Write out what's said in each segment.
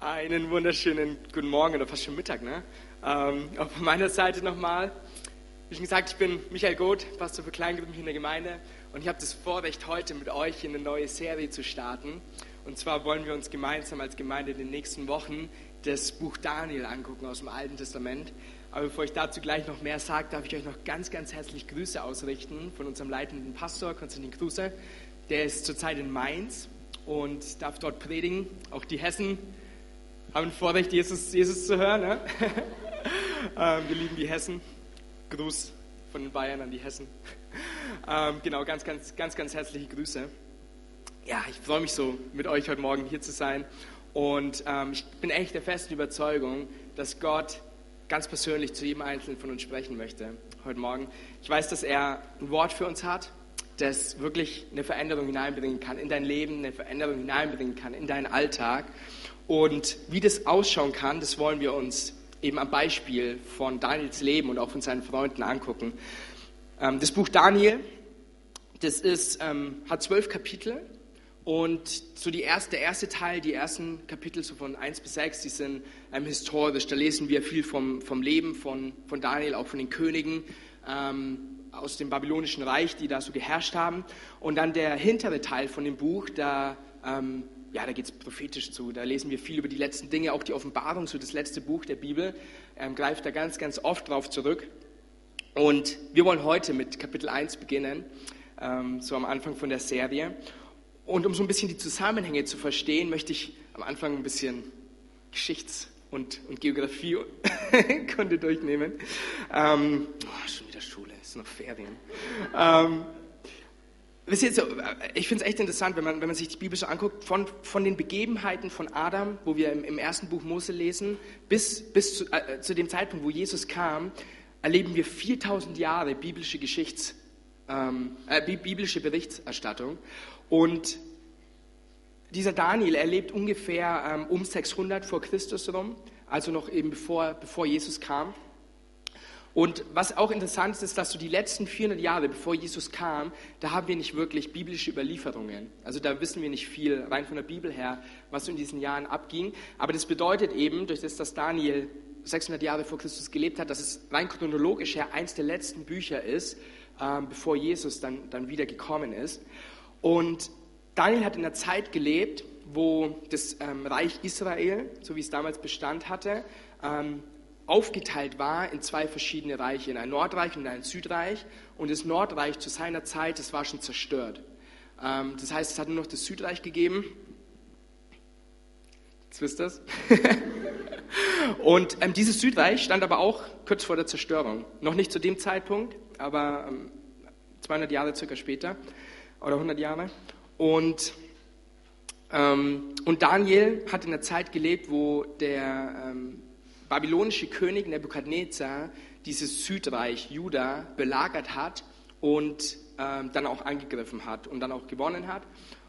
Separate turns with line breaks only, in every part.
Einen wunderschönen guten Morgen oder fast schon Mittag, ne? Ähm, auch von meiner Seite nochmal. Wie schon gesagt, ich bin Michael Goth, Pastor für Kleingruppen hier in der Gemeinde und ich habe das Vorrecht, heute mit euch in eine neue Serie zu starten. Und zwar wollen wir uns gemeinsam als Gemeinde in den nächsten Wochen das Buch Daniel angucken aus dem Alten Testament. Aber bevor ich dazu gleich noch mehr sage, darf ich euch noch ganz, ganz herzlich Grüße ausrichten von unserem leitenden Pastor Konstantin Kruse. Der ist zurzeit in Mainz und darf dort predigen. Auch die Hessen haben Vorrecht, Jesus, Jesus zu hören. Ne? ähm, wir lieben die Hessen. Gruß von den Bayern an die Hessen. ähm, genau, ganz, ganz, ganz, ganz herzliche Grüße. Ja, ich freue mich so, mit euch heute Morgen hier zu sein. Und ähm, ich bin echt der festen Überzeugung, dass Gott ganz persönlich zu jedem Einzelnen von uns sprechen möchte heute Morgen. Ich weiß, dass er ein Wort für uns hat, das wirklich eine Veränderung hineinbringen kann in dein Leben, eine Veränderung hineinbringen kann in deinen Alltag. Und wie das ausschauen kann, das wollen wir uns eben am Beispiel von Daniels Leben und auch von seinen Freunden angucken. Ähm, das Buch Daniel, das ist, ähm, hat zwölf Kapitel und so die erste, der erste Teil, die ersten Kapitel so von 1 bis 6, die sind ähm, historisch. Da lesen wir viel vom, vom Leben von, von Daniel, auch von den Königen ähm, aus dem babylonischen Reich, die da so geherrscht haben. Und dann der hintere Teil von dem Buch, da ähm, ja, da geht es prophetisch zu. Da lesen wir viel über die letzten Dinge. Auch die Offenbarung, so das letzte Buch der Bibel, ähm, greift da ganz, ganz oft drauf zurück. Und wir wollen heute mit Kapitel 1 beginnen, ähm, so am Anfang von der Serie. Und um so ein bisschen die Zusammenhänge zu verstehen, möchte ich am Anfang ein bisschen Geschichts- und, und Geografie-Kunde durchnehmen. Ähm, oh, schon wieder Schule, es ist noch Ferien. Wisst ihr, so, ich finde es echt interessant, wenn man, wenn man sich die Bibel so anguckt, von, von den Begebenheiten von Adam, wo wir im, im ersten Buch Mose lesen, bis, bis zu, äh, zu, dem Zeitpunkt, wo Jesus kam, erleben wir 4000 Jahre biblische Geschichts, ähm, äh, biblische Berichterstattung. Und dieser Daniel erlebt ungefähr ähm, um 600 vor Christus rum, also noch eben bevor, bevor Jesus kam. Und was auch interessant ist, ist, dass so die letzten 400 Jahre, bevor Jesus kam, da haben wir nicht wirklich biblische Überlieferungen. Also da wissen wir nicht viel rein von der Bibel her, was in diesen Jahren abging. Aber das bedeutet eben, durch das, dass Daniel 600 Jahre vor Christus gelebt hat, dass es rein chronologisch her eins der letzten Bücher ist, ähm, bevor Jesus dann, dann wieder gekommen ist. Und Daniel hat in einer Zeit gelebt, wo das ähm, Reich Israel, so wie es damals Bestand hatte, ähm, aufgeteilt war in zwei verschiedene Reiche, in ein Nordreich und ein Südreich. Und das Nordreich zu seiner Zeit, das war schon zerstört. Ähm, das heißt, es hat nur noch das Südreich gegeben. Jetzt wisst ihr das. und ähm, dieses Südreich stand aber auch kurz vor der Zerstörung. Noch nicht zu dem Zeitpunkt, aber ähm, 200 Jahre circa später oder 100 Jahre. Und, ähm, und Daniel hat in einer Zeit gelebt, wo der ähm, babylonische König Nebukadnezar dieses Südreich Juda belagert hat und ähm, dann auch angegriffen hat und dann auch gewonnen hat.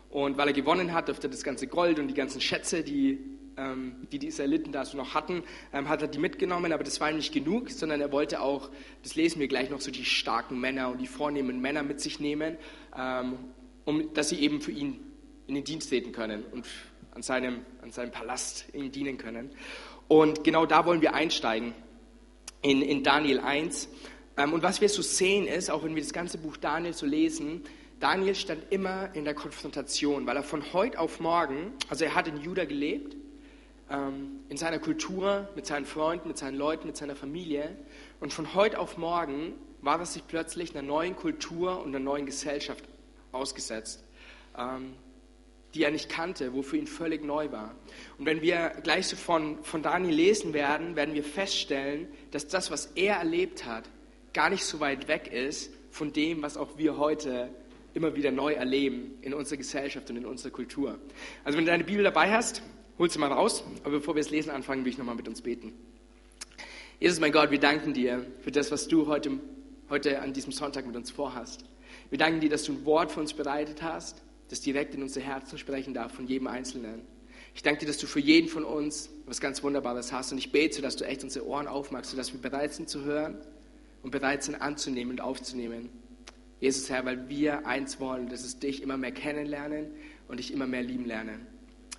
Und weil er gewonnen hat, durfte das ganze Gold und die ganzen Schätze, die ähm, die, die Israeliten da so noch hatten, ähm, hat er die mitgenommen, aber das war ihm nicht genug, sondern er wollte auch, das lesen wir gleich noch, so die starken Männer und die vornehmen Männer mit sich nehmen, ähm, um, dass sie eben für ihn in den Dienst treten können und an seinem, an seinem Palast ihm dienen können. Und genau da wollen wir einsteigen, in, in Daniel 1. Ähm, und was wir so sehen ist, auch wenn wir das ganze Buch Daniel so lesen, Daniel stand immer in der Konfrontation, weil er von heute auf morgen, also er hat in Juda gelebt, ähm, in seiner Kultur, mit seinen Freunden, mit seinen Leuten, mit seiner Familie. Und von heute auf morgen war er sich plötzlich einer neuen Kultur und einer neuen Gesellschaft ausgesetzt. Die er nicht kannte, wo für ihn völlig neu war. Und wenn wir gleich so von, von Daniel lesen werden, werden wir feststellen, dass das, was er erlebt hat, gar nicht so weit weg ist von dem, was auch wir heute immer wieder neu erleben in unserer Gesellschaft und in unserer Kultur. Also wenn du deine Bibel dabei hast, hol sie mal raus. Aber bevor wir das Lesen anfangen, will ich nochmal mit uns beten. Jesus, mein Gott, wir danken dir für das, was du heute, heute an diesem Sonntag mit uns vorhast. Wir danken dir, dass du ein Wort für uns bereitet hast das direkt in unser Herzen sprechen darf von jedem Einzelnen. Ich danke dir, dass du für jeden von uns was ganz Wunderbares hast und ich bete, dass du echt unsere Ohren aufmachst, sodass wir bereit sind zu hören und bereit sind anzunehmen und aufzunehmen. Jesus Herr, weil wir eins wollen, das ist dich immer mehr kennenlernen und dich immer mehr lieben lernen.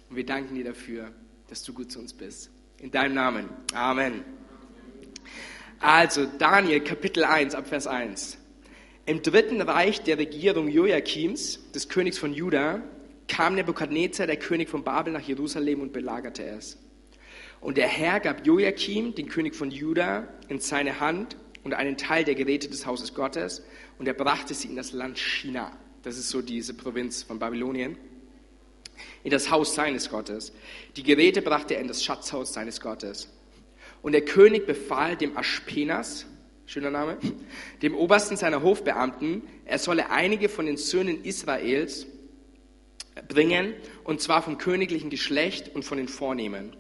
Und wir danken dir dafür, dass du gut zu uns bist. In deinem Namen. Amen. Also Daniel Kapitel 1 ab Vers 1. Im dritten Reich der Regierung Joachims, des Königs von Juda, kam Nebukadnezar, der König von Babel, nach Jerusalem und belagerte es. Und der Herr gab Joachim, den König von Juda, in seine Hand und einen Teil der Geräte des Hauses Gottes und er brachte sie in das Land China. Das ist so diese Provinz von Babylonien. In das Haus seines Gottes. Die Geräte brachte er in das Schatzhaus seines Gottes. Und der König befahl dem Aschpenas, schöner Name, dem Obersten seiner Hofbeamten, er solle einige von den Söhnen Israels bringen, und zwar vom königlichen Geschlecht und von den Vornehmen.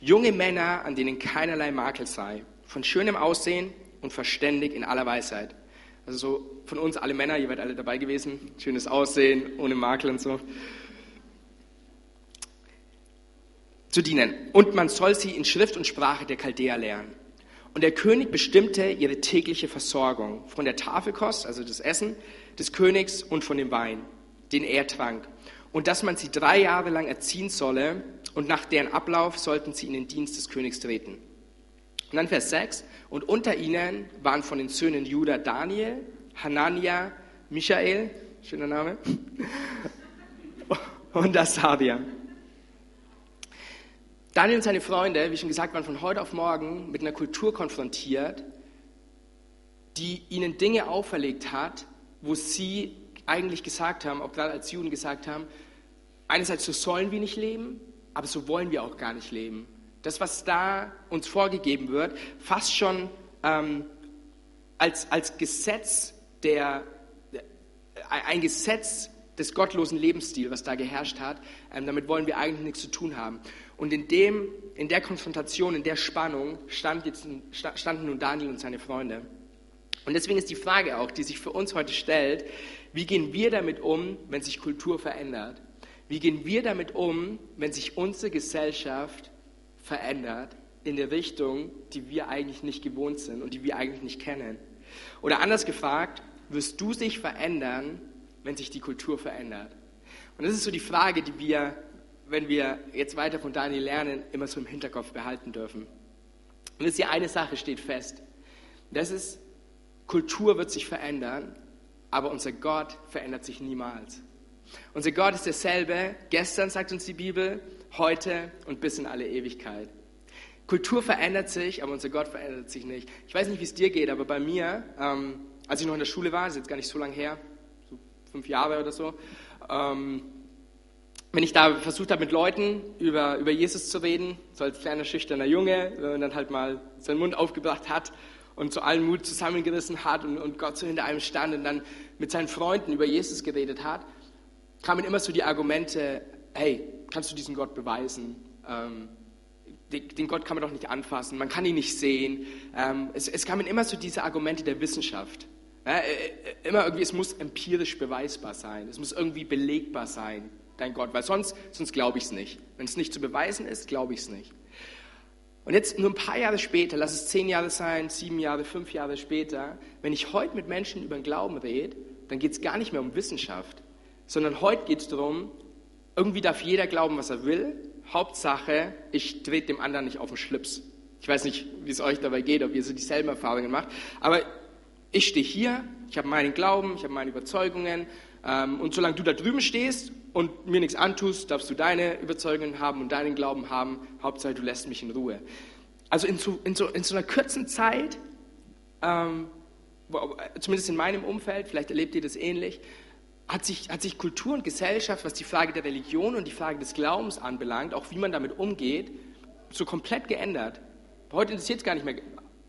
Junge Männer, an denen keinerlei Makel sei, von schönem Aussehen und verständig in aller Weisheit. Also so von uns alle Männer, ihr werdet alle dabei gewesen, schönes Aussehen, ohne Makel und so. Zu dienen. Und man soll sie in Schrift und Sprache der Chaldäer lernen. Und der König bestimmte ihre tägliche Versorgung von der Tafelkost, also das Essen des Königs und von dem Wein, den er trank. Und dass man sie drei Jahre lang erziehen solle und nach deren Ablauf sollten sie in den Dienst des Königs treten. Und dann Vers 6. Und unter ihnen waren von den Söhnen Judah Daniel, Hanania, Michael, schöner Name, und Asaria. Daniel und seine Freunde, wie schon gesagt, waren von heute auf morgen mit einer Kultur konfrontiert, die ihnen Dinge auferlegt hat, wo sie eigentlich gesagt haben, auch gerade als Juden gesagt haben, einerseits so sollen wir nicht leben, aber so wollen wir auch gar nicht leben. Das, was da uns vorgegeben wird, fast schon ähm, als, als Gesetz der, ein Gesetz des gottlosen Lebensstils, was da geherrscht hat, ähm, damit wollen wir eigentlich nichts zu tun haben. Und in, dem, in der Konfrontation, in der Spannung stand jetzt, standen nun Daniel und seine Freunde. Und deswegen ist die Frage auch, die sich für uns heute stellt, wie gehen wir damit um, wenn sich Kultur verändert? Wie gehen wir damit um, wenn sich unsere Gesellschaft verändert in der Richtung, die wir eigentlich nicht gewohnt sind und die wir eigentlich nicht kennen? Oder anders gefragt, wirst du dich verändern, wenn sich die Kultur verändert? Und das ist so die Frage, die wir, wenn wir jetzt weiter von Daniel lernen, immer so im Hinterkopf behalten dürfen. Und das hier eine Sache steht fest. Das ist, Kultur wird sich verändern, aber unser Gott verändert sich niemals. Unser Gott ist derselbe, gestern sagt uns die Bibel, heute und bis in alle Ewigkeit. Kultur verändert sich, aber unser Gott verändert sich nicht. Ich weiß nicht, wie es dir geht, aber bei mir, ähm, als ich noch in der Schule war, das ist jetzt gar nicht so lange her, so fünf Jahre oder so, ähm, wenn ich da versucht habe, mit Leuten über, über Jesus zu reden, so als kleiner schüchterner Junge, und dann halt mal seinen Mund aufgebracht hat und zu allen Mut zusammengerissen hat und, und Gott so hinter einem stand und dann mit seinen Freunden über Jesus geredet hat, kamen immer so die Argumente, hey, kannst du diesen Gott beweisen? Ähm, den Gott kann man doch nicht anfassen, man kann ihn nicht sehen. Ähm, es, es, kamen immer so diese Argumente der Wissenschaft. Ja, äh, äh, immer irgendwie, es muss empirisch beweisbar sein, es muss irgendwie belegbar sein, dein Gott, weil sonst, sonst glaube ich es nicht. Wenn es nicht zu beweisen ist, glaube ich es nicht. Und jetzt nur ein paar Jahre später, lass es zehn Jahre sein, sieben Jahre, fünf Jahre später, wenn ich heute mit Menschen über den Glauben rede, dann geht es gar nicht mehr um Wissenschaft, sondern heute geht es darum, irgendwie darf jeder glauben, was er will. Hauptsache, ich trete dem anderen nicht auf den Schlips. Ich weiß nicht, wie es euch dabei geht, ob ihr so dieselben Erfahrungen macht, aber ich stehe hier, ich habe meinen Glauben, ich habe meine Überzeugungen ähm, und solange du da drüben stehst und mir nichts antust, darfst du deine Überzeugungen haben und deinen Glauben haben. Hauptsache, du lässt mich in Ruhe. Also in so, in so, in so einer kurzen Zeit, ähm, zumindest in meinem Umfeld, vielleicht erlebt ihr das ähnlich, hat sich, hat sich Kultur und Gesellschaft, was die Frage der Religion und die Frage des Glaubens anbelangt, auch wie man damit umgeht, so komplett geändert. Heute interessiert es gar nicht mehr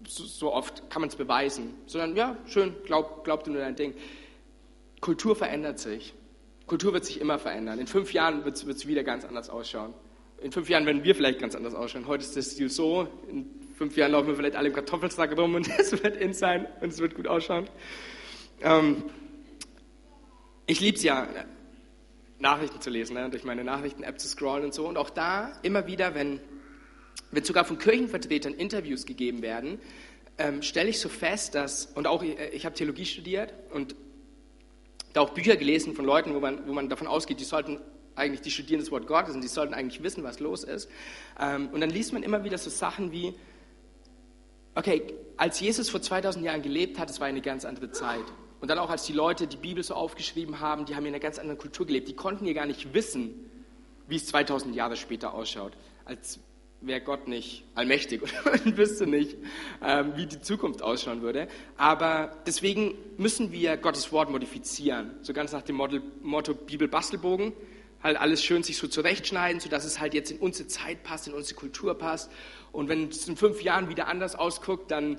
so, so oft, kann man es beweisen, sondern ja, schön, glaub, glaub du nur dein Ding. Kultur verändert sich. Kultur wird sich immer verändern. In fünf Jahren wird es wieder ganz anders ausschauen. In fünf Jahren werden wir vielleicht ganz anders ausschauen. Heute ist der Stil so, in fünf Jahren laufen wir vielleicht alle im Kartoffelsack rum und es wird in sein und es wird gut ausschauen. Ähm, ich liebe es ja, Nachrichten zu lesen, ne? durch meine Nachrichten-App zu scrollen und so. Und auch da immer wieder, wenn, wenn sogar von Kirchenvertretern Interviews gegeben werden, ähm, stelle ich so fest, dass, und auch äh, ich habe Theologie studiert und da auch Bücher gelesen von Leuten, wo man, wo man davon ausgeht, die sollten eigentlich, die studieren das Wort Gottes und die sollten eigentlich wissen, was los ist. Ähm, und dann liest man immer wieder so Sachen wie, okay, als Jesus vor 2000 Jahren gelebt hat, das war eine ganz andere Zeit. Und dann auch als die Leute die Bibel so aufgeschrieben haben, die haben in einer ganz anderen Kultur gelebt. Die konnten hier gar nicht wissen, wie es 2000 Jahre später ausschaut. Als wäre Gott nicht allmächtig und wüsste nicht, ähm, wie die Zukunft ausschauen würde. Aber deswegen müssen wir Gottes Wort modifizieren. So ganz nach dem Motto, Motto Bibel-Bastelbogen. Halt alles schön sich so zurechtschneiden, sodass es halt jetzt in unsere Zeit passt, in unsere Kultur passt. Und wenn es in fünf Jahren wieder anders ausguckt, dann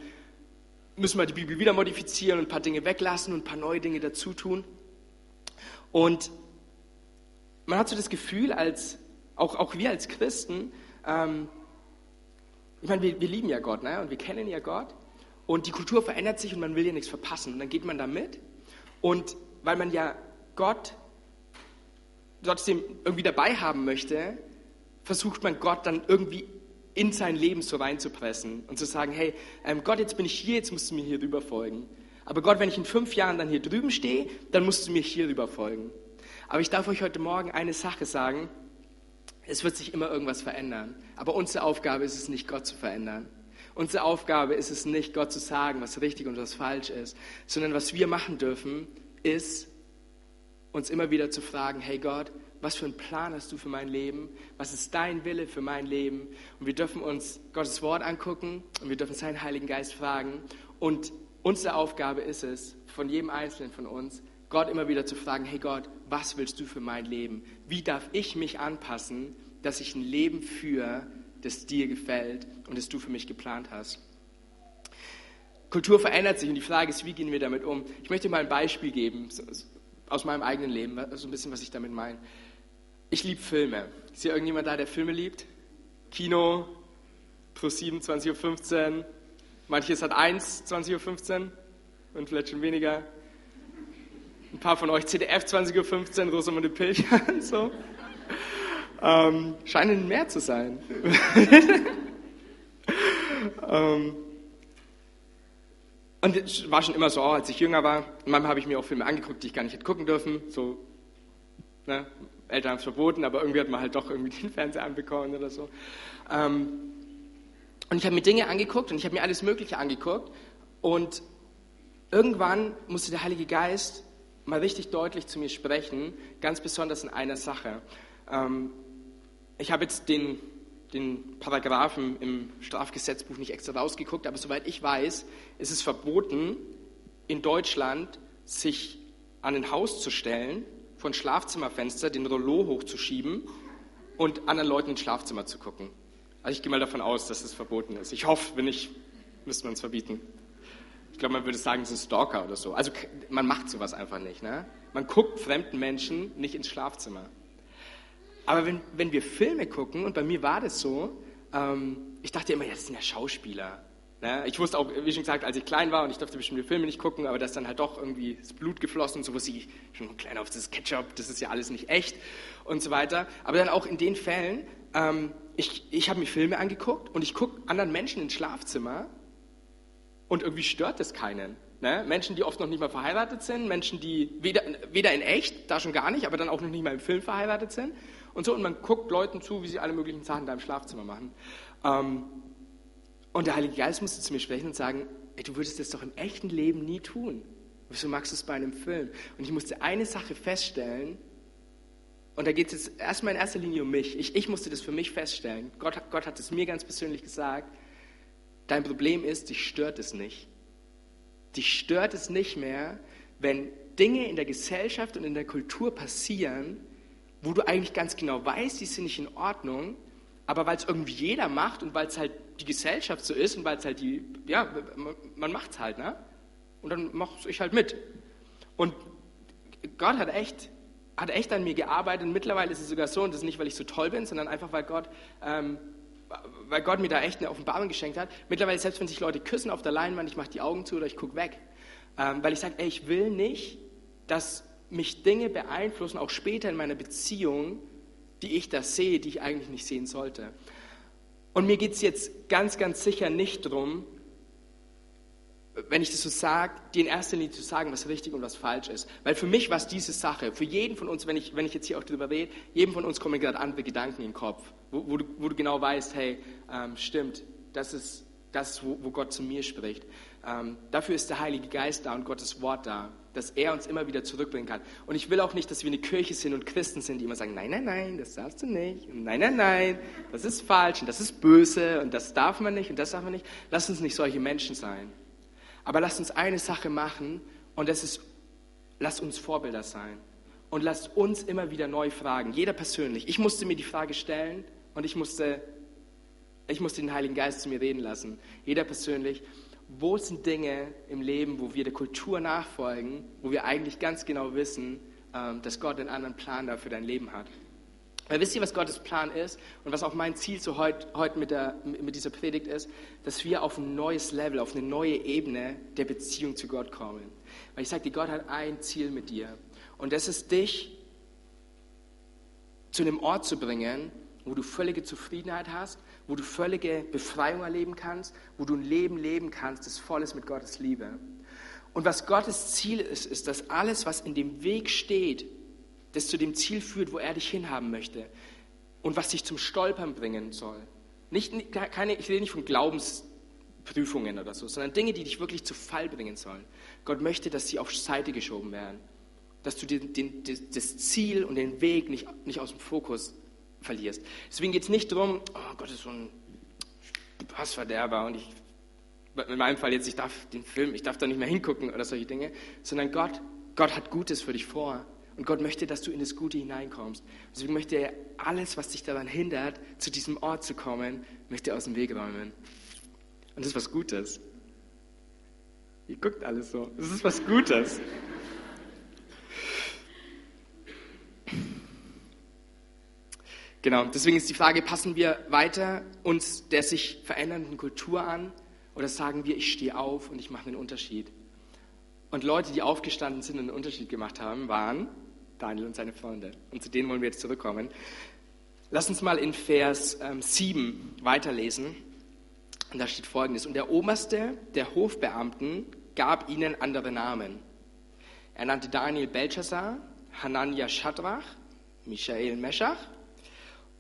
müssen wir die Bibel wieder modifizieren und ein paar Dinge weglassen und ein paar neue Dinge dazu tun. Und man hat so das Gefühl, als, auch, auch wir als Christen, ähm, ich meine, wir, wir, lieben ja Gott ne? und wir kennen ja Gott und die Kultur verändert sich und man will ja nichts verpassen und dann geht man da mit und weil man ja Gott trotzdem irgendwie dabei haben möchte, versucht man Gott dann irgendwie in sein Leben so reinzupressen und zu sagen, hey, ähm, Gott, jetzt bin ich hier, jetzt musst du mir hier rüber folgen. Aber Gott, wenn ich in fünf Jahren dann hier drüben stehe, dann musst du mir hier rüber folgen. Aber ich darf euch heute Morgen eine Sache sagen, es wird sich immer irgendwas verändern. Aber unsere Aufgabe ist es nicht, Gott zu verändern. Unsere Aufgabe ist es nicht, Gott zu sagen, was richtig und was falsch ist, sondern was wir machen dürfen, ist, uns immer wieder zu fragen, hey Gott, was für einen Plan hast du für mein Leben? Was ist dein Wille für mein Leben? Und wir dürfen uns Gottes Wort angucken und wir dürfen seinen Heiligen Geist fragen. Und unsere Aufgabe ist es, von jedem Einzelnen von uns, Gott immer wieder zu fragen, hey Gott, was willst du für mein Leben? Wie darf ich mich anpassen, dass ich ein Leben führe, das dir gefällt und das du für mich geplant hast? Kultur verändert sich und die Frage ist, wie gehen wir damit um? Ich möchte mal ein Beispiel geben aus meinem eigenen Leben, so ein bisschen, was ich damit meine. Ich liebe Filme. Ist hier irgendjemand da, der Filme liebt? Kino, plus 7, 20.15 Uhr. Manches hat 1, 20.15 Uhr und vielleicht schon weniger. Ein paar von euch CDF 20.15 Uhr, Rosamunde Pilcher und so. Ähm, scheinen mehr zu sein. ähm, und es war schon immer so, als ich jünger war, manchmal habe ich mir auch Filme angeguckt, die ich gar nicht hätte gucken dürfen. So, ne, Eltern haben es verboten, aber irgendwie hat man halt doch irgendwie den Fernseher anbekommen oder so. Ähm, und ich habe mir Dinge angeguckt und ich habe mir alles Mögliche angeguckt. Und irgendwann musste der Heilige Geist mal richtig deutlich zu mir sprechen, ganz besonders in einer Sache. Ähm, ich habe jetzt den, den Paragraphen im Strafgesetzbuch nicht extra rausgeguckt, aber soweit ich weiß, ist es verboten, in Deutschland sich an ein Haus zu stellen, von Schlafzimmerfenster den Rollo hochzuschieben und anderen Leuten ins Schlafzimmer zu gucken. Also ich gehe mal davon aus, dass es verboten ist. Ich hoffe, wenn nicht, müsste man es verbieten. Ich glaube, man würde sagen, es ist Stalker oder so. Also man macht sowas einfach nicht. Ne? Man guckt fremden Menschen nicht ins Schlafzimmer. Aber wenn, wenn wir Filme gucken, und bei mir war das so, ähm, ich dachte immer, ja, das sind ja Schauspieler. Ne? Ich wusste auch, wie schon gesagt, als ich klein war und ich durfte bestimmte Filme nicht gucken, aber da ist dann halt doch irgendwie das Blut geflossen und so wusste ich schon klein auf, das ist Ketchup, das ist ja alles nicht echt und so weiter. Aber dann auch in den Fällen, ähm, ich, ich habe mir Filme angeguckt und ich gucke anderen Menschen ins Schlafzimmer und irgendwie stört das keinen. Ne? Menschen, die oft noch nicht mal verheiratet sind, Menschen, die weder, weder in echt, da schon gar nicht, aber dann auch noch nicht mal im Film verheiratet sind. Und so, und man guckt Leuten zu, wie sie alle möglichen Sachen da im Schlafzimmer machen. Ähm, und der Heilige Geist musste zu mir sprechen und sagen, ey, du würdest das doch im echten Leben nie tun. Wieso magst du es bei einem Film? Und ich musste eine Sache feststellen, und da geht es jetzt erstmal in erster Linie um mich. Ich, ich musste das für mich feststellen. Gott, Gott hat es mir ganz persönlich gesagt. Dein Problem ist, dich stört es nicht. Dich stört es nicht mehr, wenn Dinge in der Gesellschaft und in der Kultur passieren, wo du eigentlich ganz genau weißt, die sind nicht in Ordnung, aber weil es irgendwie jeder macht und weil es halt die Gesellschaft so ist und weil es halt die, ja, man macht es halt, ne? Und dann mache ich halt mit. Und Gott hat echt, hat echt an mir gearbeitet und mittlerweile ist es sogar so, und das ist nicht, weil ich so toll bin, sondern einfach, weil Gott ähm, weil Gott mir da echt eine Offenbarung geschenkt hat. Mittlerweile, selbst wenn sich Leute küssen auf der Leinwand, ich mache die Augen zu oder ich gucke weg. Ähm, weil ich sage, ey, ich will nicht, dass mich Dinge beeinflussen, auch später in meiner Beziehung, die ich da sehe, die ich eigentlich nicht sehen sollte. Und mir geht es jetzt ganz, ganz sicher nicht darum, wenn ich das so sage, dir in erster Linie zu sagen, was richtig und was falsch ist. Weil für mich war es diese Sache, für jeden von uns, wenn ich, wenn ich jetzt hier auch drüber rede, jedem von uns kommen gerade andere Gedanken in den Kopf, wo, wo, du, wo du genau weißt, hey, ähm, stimmt, das ist das, wo, wo Gott zu mir spricht. Ähm, dafür ist der Heilige Geist da und Gottes Wort da, dass er uns immer wieder zurückbringen kann. Und ich will auch nicht, dass wir eine Kirche sind und Christen sind, die immer sagen, nein, nein, nein, das darfst du nicht. Und nein, nein, nein, das ist falsch und das ist böse und das darf man nicht und das darf man nicht. Lass uns nicht solche Menschen sein. Aber lasst uns eine Sache machen und das ist, lasst uns Vorbilder sein. Und lasst uns immer wieder neu fragen, jeder persönlich. Ich musste mir die Frage stellen und ich musste, ich musste den Heiligen Geist zu mir reden lassen. Jeder persönlich. Wo sind Dinge im Leben, wo wir der Kultur nachfolgen, wo wir eigentlich ganz genau wissen, ähm, dass Gott einen anderen Plan da für dein Leben hat? Weil wisst ihr, was Gottes Plan ist und was auch mein Ziel so heute, heute mit, der, mit dieser Predigt ist, dass wir auf ein neues Level, auf eine neue Ebene der Beziehung zu Gott kommen. Weil ich sage dir, Gott hat ein Ziel mit dir und das ist dich zu einem Ort zu bringen, wo du völlige Zufriedenheit hast, wo du völlige Befreiung erleben kannst, wo du ein Leben leben kannst, das voll ist mit Gottes Liebe. Und was Gottes Ziel ist, ist, dass alles, was in dem Weg steht, das zu dem Ziel führt, wo er dich hinhaben möchte und was dich zum Stolpern bringen soll. Nicht, keine, ich rede nicht von Glaubensprüfungen oder so, sondern Dinge, die dich wirklich zu Fall bringen sollen. Gott möchte, dass sie auf Seite geschoben werden, dass du den, den, das Ziel und den Weg nicht, nicht aus dem Fokus verlierst. Deswegen geht es nicht darum, oh Gott ist so ein Passverderber und ich, in meinem Fall jetzt, ich darf den Film, ich darf da nicht mehr hingucken oder solche Dinge, sondern Gott, Gott hat Gutes für dich vor. Und Gott möchte, dass du in das Gute hineinkommst. Deswegen möchte er alles, was dich daran hindert, zu diesem Ort zu kommen, möchte er aus dem Weg räumen. Und das ist was Gutes. Ihr guckt alles so. Das ist was Gutes. Genau, deswegen ist die Frage, passen wir weiter uns der sich verändernden Kultur an oder sagen wir, ich stehe auf und ich mache einen Unterschied? Und Leute, die aufgestanden sind und einen Unterschied gemacht haben, waren Daniel und seine Freunde. Und zu denen wollen wir jetzt zurückkommen. Lass uns mal in Vers ähm, 7 weiterlesen. Und da steht folgendes. Und der Oberste der Hofbeamten gab ihnen andere Namen. Er nannte Daniel Belshazzar, Hanania Shadrach, Michael Meschach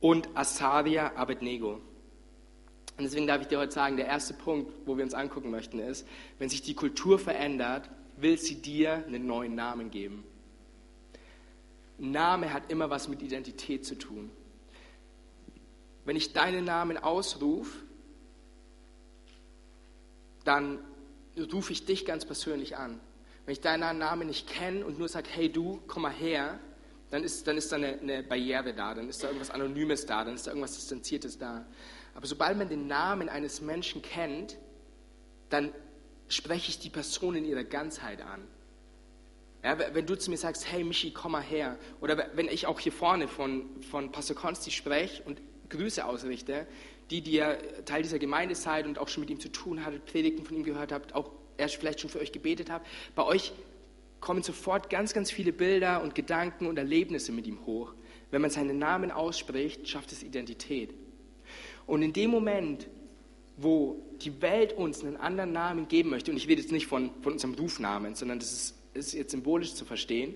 und Asaria Abednego. Und deswegen darf ich dir heute sagen, der erste Punkt, wo wir uns angucken möchten, ist, wenn sich die Kultur verändert, will sie dir einen neuen Namen geben. Name hat immer was mit Identität zu tun. Wenn ich deinen Namen ausrufe, dann rufe ich dich ganz persönlich an. Wenn ich deinen Namen nicht kenne und nur sage, hey du, komm mal her, dann ist, dann ist da eine, eine Barriere da, dann ist da irgendwas Anonymes da, dann ist da irgendwas Distanziertes da. Aber sobald man den Namen eines Menschen kennt, dann spreche ich die Person in ihrer Ganzheit an. Ja, wenn du zu mir sagst, hey Michi, komm mal her, oder wenn ich auch hier vorne von, von Pastor Konsti spreche und Grüße ausrichte, die, die ja Teil dieser Gemeinde seid und auch schon mit ihm zu tun hattet, Predigten von ihm gehört habt, auch er vielleicht schon für euch gebetet habt, bei euch kommen sofort ganz, ganz viele Bilder und Gedanken und Erlebnisse mit ihm hoch. Wenn man seinen Namen ausspricht, schafft es Identität. Und in dem Moment, wo die Welt uns einen anderen Namen geben möchte, und ich rede jetzt nicht von, von unserem Rufnamen, sondern das ist, ist jetzt symbolisch zu verstehen,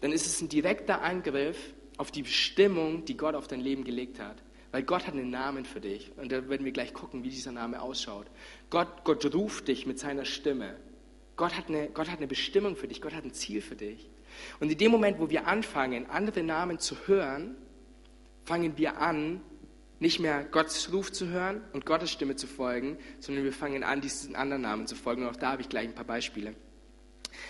dann ist es ein direkter Angriff auf die Bestimmung, die Gott auf dein Leben gelegt hat. Weil Gott hat einen Namen für dich. Und da werden wir gleich gucken, wie dieser Name ausschaut. Gott, Gott ruft dich mit seiner Stimme. Gott hat, eine, Gott hat eine Bestimmung für dich, Gott hat ein Ziel für dich. Und in dem Moment, wo wir anfangen, andere Namen zu hören, fangen wir an, nicht mehr Gottes Ruf zu hören und Gottes Stimme zu folgen, sondern wir fangen an, diesen anderen Namen zu folgen. Und auch da habe ich gleich ein paar Beispiele.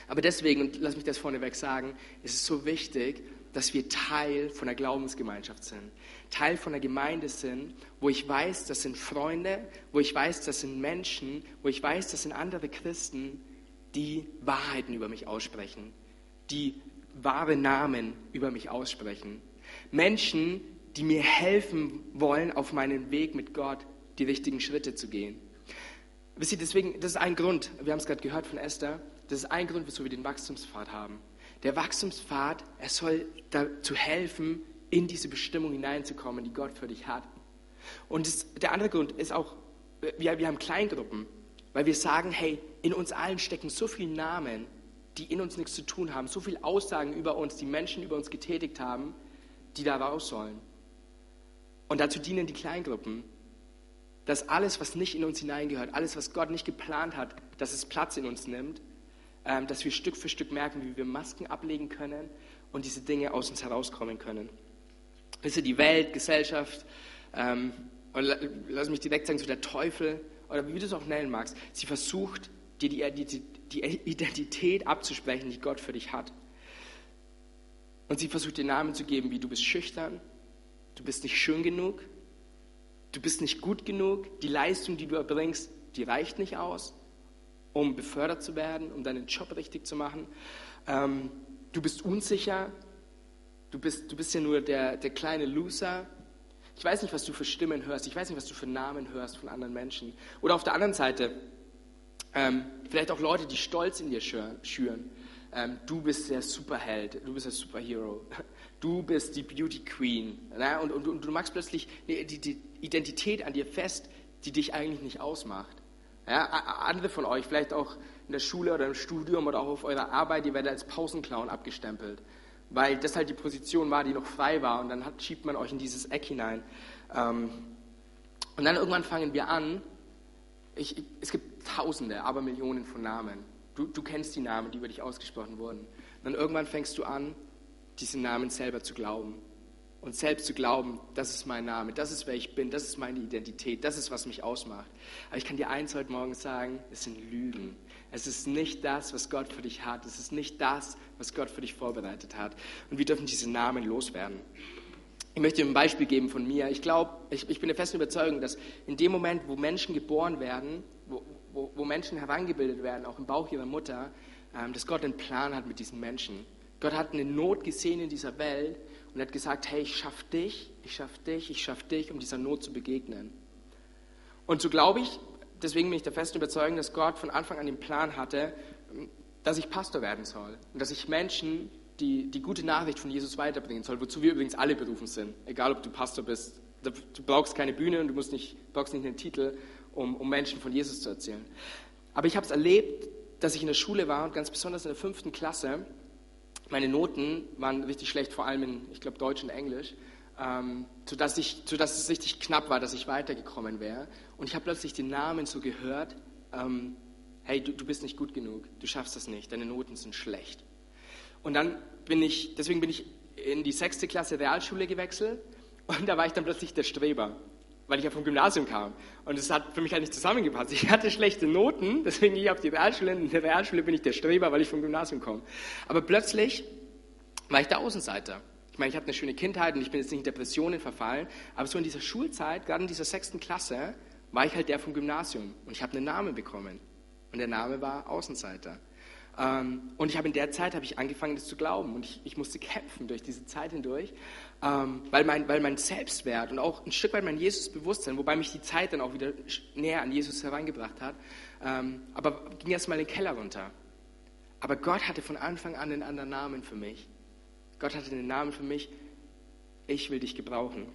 Aber deswegen, und lass mich das vorneweg sagen, ist es so wichtig, dass wir Teil von der Glaubensgemeinschaft sind. Teil von der Gemeinde sind, wo ich weiß, das sind Freunde, wo ich weiß, das sind Menschen, wo ich weiß, das sind andere Christen, die Wahrheiten über mich aussprechen, die wahre Namen über mich aussprechen. Menschen, die mir helfen wollen, auf meinen Weg mit Gott die richtigen Schritte zu gehen. Wisst ihr, deswegen, das ist ein Grund, wir haben es gerade gehört von Esther, das ist ein Grund, wieso wir den Wachstumspfad haben. Der Wachstumspfad, er soll dazu helfen, in diese Bestimmung hineinzukommen, die Gott für dich hat. Und das, der andere Grund ist auch, wir, wir haben Kleingruppen. Weil wir sagen, hey, in uns allen stecken so viele Namen, die in uns nichts zu tun haben, so viele Aussagen über uns, die Menschen über uns getätigt haben, die da raus sollen. Und dazu dienen die Kleingruppen, dass alles, was nicht in uns hineingehört, alles, was Gott nicht geplant hat, dass es Platz in uns nimmt, dass wir Stück für Stück merken, wie wir Masken ablegen können und diese Dinge aus uns herauskommen können. Wisst ihr, die Welt, Gesellschaft, ähm, und lass mich direkt sagen, so der Teufel, oder wie du es auch nennen magst, sie versucht, dir die, die, die Identität abzusprechen, die Gott für dich hat. Und sie versucht dir Namen zu geben, wie du bist schüchtern, du bist nicht schön genug, du bist nicht gut genug, die Leistung, die du erbringst, die reicht nicht aus, um befördert zu werden, um deinen Job richtig zu machen. Ähm, du bist unsicher, du bist, du bist ja nur der, der kleine Loser. Ich weiß nicht, was du für Stimmen hörst, ich weiß nicht, was du für Namen hörst von anderen Menschen. Oder auf der anderen Seite, ähm, vielleicht auch Leute, die Stolz in dir schüren. Ähm, du bist der Superheld, du bist der Superhero, du bist die Beauty Queen. Ne? Und, und, und, du machst plötzlich die, die, die, Identität an dir fest, die dich eigentlich nicht ausmacht. Ja? Andere von euch, vielleicht auch in der Schule oder im Studium oder auch auf eurer Arbeit, ihr werdet als Pausenclown abgestempelt, weil das halt die Position war, die noch frei war und dann hat, schiebt man euch in dieses Eck hinein. Ähm, und dann irgendwann fangen wir an, ich, ich, es gibt Tausende, aber Millionen von Namen. Du, du kennst die Namen, die über dich ausgesprochen wurden. Und dann irgendwann fängst du an, diesen Namen selber zu glauben. Und selbst zu glauben, das ist mein Name, das ist wer ich bin, das ist meine Identität, das ist, was mich ausmacht. Aber ich kann dir eins heute Morgen sagen, es sind Lügen. Es ist nicht das, was Gott für dich hat. Es ist nicht das, was Gott für dich vorbereitet hat. Und wir dürfen diese Namen loswerden. Ich möchte ein Beispiel geben von mir. Ich glaube, ich, ich bin der festen Überzeugung, dass in dem Moment, wo Menschen geboren werden, wo, wo, wo Menschen herangebildet werden, auch im Bauch ihrer Mutter, ähm, dass Gott einen Plan hat mit diesen Menschen. Gott hat eine Not gesehen in dieser Welt und hat gesagt, hey, ich schaff dich, ich schaff dich, ich schaff dich, um dieser Not zu begegnen. Und so glaube ich, deswegen bin ich der festen Überzeugung, dass Gott von Anfang an den Plan hatte, dass ich Pastor werden soll und dass ich Menschen die, die gute Nachricht von Jesus weiterbringen soll, wozu wir übrigens alle berufen sind, egal ob du Pastor bist. Du brauchst keine Bühne und du musst nicht, brauchst nicht einen Titel, um, um Menschen von Jesus zu erzählen. Aber ich habe es erlebt, dass ich in der Schule war und ganz besonders in der fünften Klasse. Meine Noten waren richtig schlecht, vor allem in, ich glaube, Deutsch und Englisch, ähm, sodass, ich, sodass es richtig knapp war, dass ich weitergekommen wäre. Und ich habe plötzlich den Namen so gehört, ähm, hey, du, du bist nicht gut genug, du schaffst das nicht, deine Noten sind schlecht. Und dann bin ich, deswegen bin ich in die sechste Klasse Realschule gewechselt und da war ich dann plötzlich der Streber weil ich ja vom Gymnasium kam. Und es hat für mich halt nicht zusammengepasst. Ich hatte schlechte Noten, deswegen gehe ich auf die Realschule. In der Realschule bin ich der Streber, weil ich vom Gymnasium komme. Aber plötzlich war ich der Außenseiter. Ich meine, ich hatte eine schöne Kindheit und ich bin jetzt nicht in Depressionen verfallen, aber so in dieser Schulzeit, gerade in dieser sechsten Klasse, war ich halt der vom Gymnasium und ich habe einen Namen bekommen. Und der Name war Außenseiter. Ähm, und ich habe in der Zeit habe ich angefangen, das zu glauben. Und ich, ich musste kämpfen durch diese Zeit hindurch, ähm, weil, mein, weil mein Selbstwert und auch ein Stück weit mein Jesusbewusstsein, wobei mich die Zeit dann auch wieder näher an Jesus herangebracht hat, ähm, aber ging erst mal in den Keller runter. Aber Gott hatte von Anfang an einen anderen Namen für mich. Gott hatte einen Namen für mich. Ich will dich gebrauchen.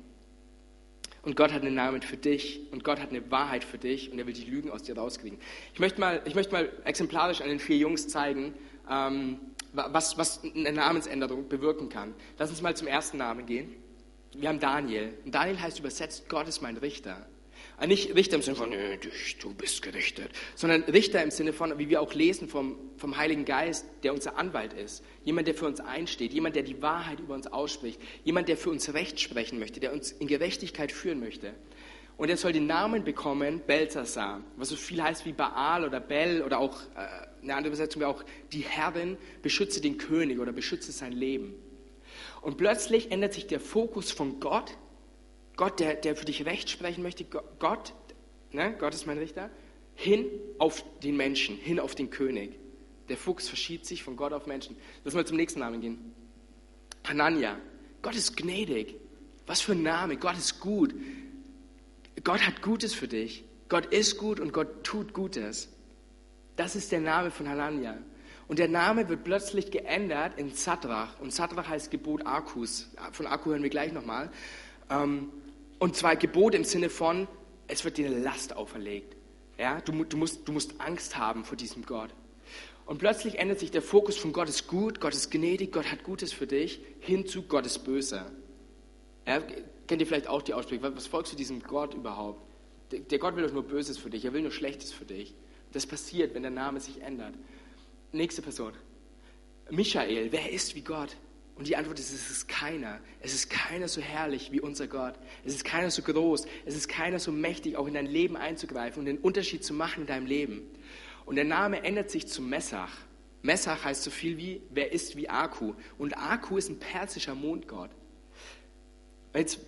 Und Gott hat einen Namen für dich und Gott hat eine Wahrheit für dich und er will die Lügen aus dir rauskriegen. Ich möchte mal, ich möchte mal exemplarisch an den vier Jungs zeigen, ähm, was, was eine Namensänderung bewirken kann. Lass uns mal zum ersten Namen gehen. Wir haben Daniel. Und Daniel heißt übersetzt, Gott ist mein Richter. Also nicht Richter im Sinne von, nö, du bist gerichtet, sondern Richter im Sinne von, wie wir auch lesen vom, vom Heiligen Geist, der unser Anwalt ist. Jemand, der für uns einsteht, jemand, der die Wahrheit über uns ausspricht, jemand, der für uns Recht sprechen möchte, der uns in Gerechtigkeit führen möchte. Und er soll den Namen bekommen, Belzasar, was so viel heißt wie Baal oder Bel oder auch, äh, eine andere Übersetzung wäre auch, die Herrin beschütze den König oder beschütze sein Leben. Und plötzlich ändert sich der Fokus von Gott Gott, der, der für dich Recht sprechen möchte, Gott, ne, Gott ist mein Richter, hin auf den Menschen, hin auf den König. Der Fuchs verschiebt sich von Gott auf Menschen. Lass mal zum nächsten Namen gehen. Hanania. Gott ist gnädig. Was für ein Name. Gott ist gut. Gott hat Gutes für dich. Gott ist gut und Gott tut Gutes. Das ist der Name von Hanania. Und der Name wird plötzlich geändert in Sadrach. Und Sadrach heißt Gebot Akkus. Von Akku hören wir gleich nochmal. Ähm, und zwar Gebot im Sinne von, es wird dir eine Last auferlegt. Ja, du, du, musst, du musst Angst haben vor diesem Gott. Und plötzlich ändert sich der Fokus von Gott ist gut, Gott ist gnädig, Gott hat Gutes für dich, hin zu Gott ist böse. Ja, kennt ihr vielleicht auch die Aussprache? Was folgst du diesem Gott überhaupt? Der, der Gott will doch nur Böses für dich, er will nur Schlechtes für dich. Das passiert, wenn der Name sich ändert. Nächste Person. Michael, wer ist wie Gott? Und die Antwort ist, es ist keiner. Es ist keiner so herrlich wie unser Gott. Es ist keiner so groß. Es ist keiner so mächtig, auch in dein Leben einzugreifen und den Unterschied zu machen in deinem Leben. Und der Name ändert sich zu Messach. Messach heißt so viel wie, wer ist wie Aku. Und Aku ist ein persischer Mondgott. Jetzt,